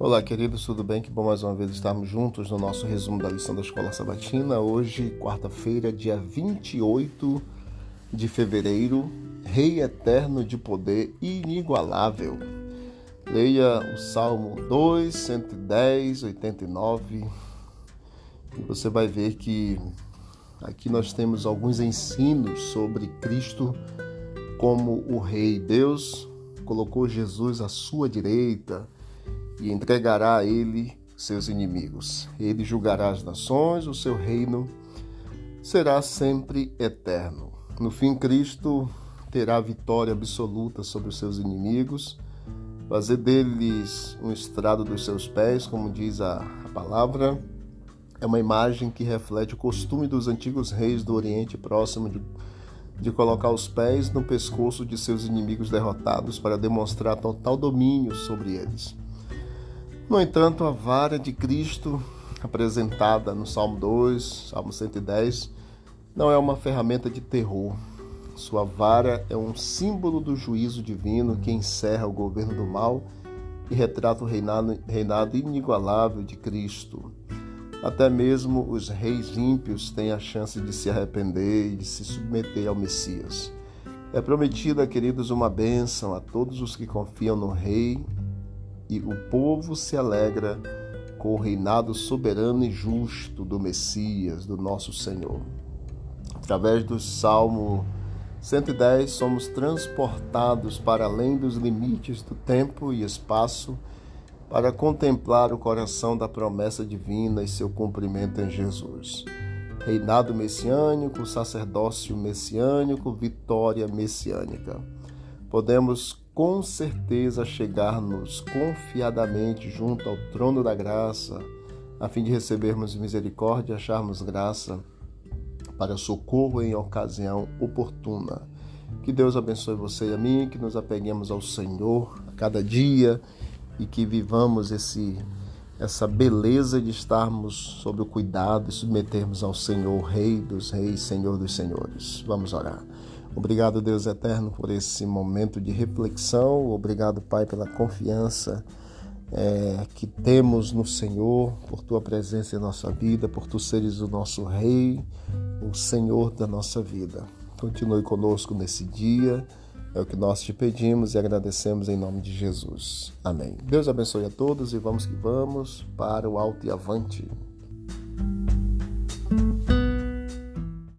Olá, queridos, tudo bem? Que bom mais uma vez estarmos juntos no nosso resumo da lição da Escola Sabatina. Hoje, quarta-feira, dia 28 de fevereiro, Rei eterno de poder inigualável. Leia o Salmo 2, 110, 89 e você vai ver que aqui nós temos alguns ensinos sobre Cristo como o Rei. Deus colocou Jesus à sua direita e entregará a ele seus inimigos. Ele julgará as nações, o seu reino será sempre eterno. No fim, Cristo terá vitória absoluta sobre os seus inimigos, fazer deles um estrado dos seus pés, como diz a, a palavra. É uma imagem que reflete o costume dos antigos reis do Oriente Próximo de, de colocar os pés no pescoço de seus inimigos derrotados para demonstrar total domínio sobre eles. No entanto, a vara de Cristo, apresentada no Salmo 2, Salmo 110, não é uma ferramenta de terror. Sua vara é um símbolo do juízo divino que encerra o governo do mal e retrata o reinado, reinado inigualável de Cristo. Até mesmo os reis ímpios têm a chance de se arrepender e de se submeter ao Messias. É prometida, queridos, uma bênção a todos os que confiam no Rei e o povo se alegra com o reinado soberano e justo do Messias, do nosso Senhor. Através do Salmo 110, somos transportados para além dos limites do tempo e espaço para contemplar o coração da promessa divina e seu cumprimento em Jesus. Reinado messiânico, sacerdócio messiânico, vitória messiânica. Podemos com certeza chegar-nos confiadamente junto ao trono da graça, a fim de recebermos misericórdia e acharmos graça para socorro em ocasião oportuna. Que Deus abençoe você e a mim, que nos apeguemos ao Senhor a cada dia e que vivamos esse essa beleza de estarmos sob o cuidado e submetermos ao Senhor, Rei dos Reis, Senhor dos Senhores. Vamos orar. Obrigado, Deus eterno, por esse momento de reflexão. Obrigado, Pai, pela confiança é, que temos no Senhor, por tua presença em nossa vida, por tu seres o nosso Rei, o Senhor da nossa vida. Continue conosco nesse dia. É o que nós te pedimos e agradecemos em nome de Jesus. Amém. Deus abençoe a todos e vamos que vamos para o alto e avante.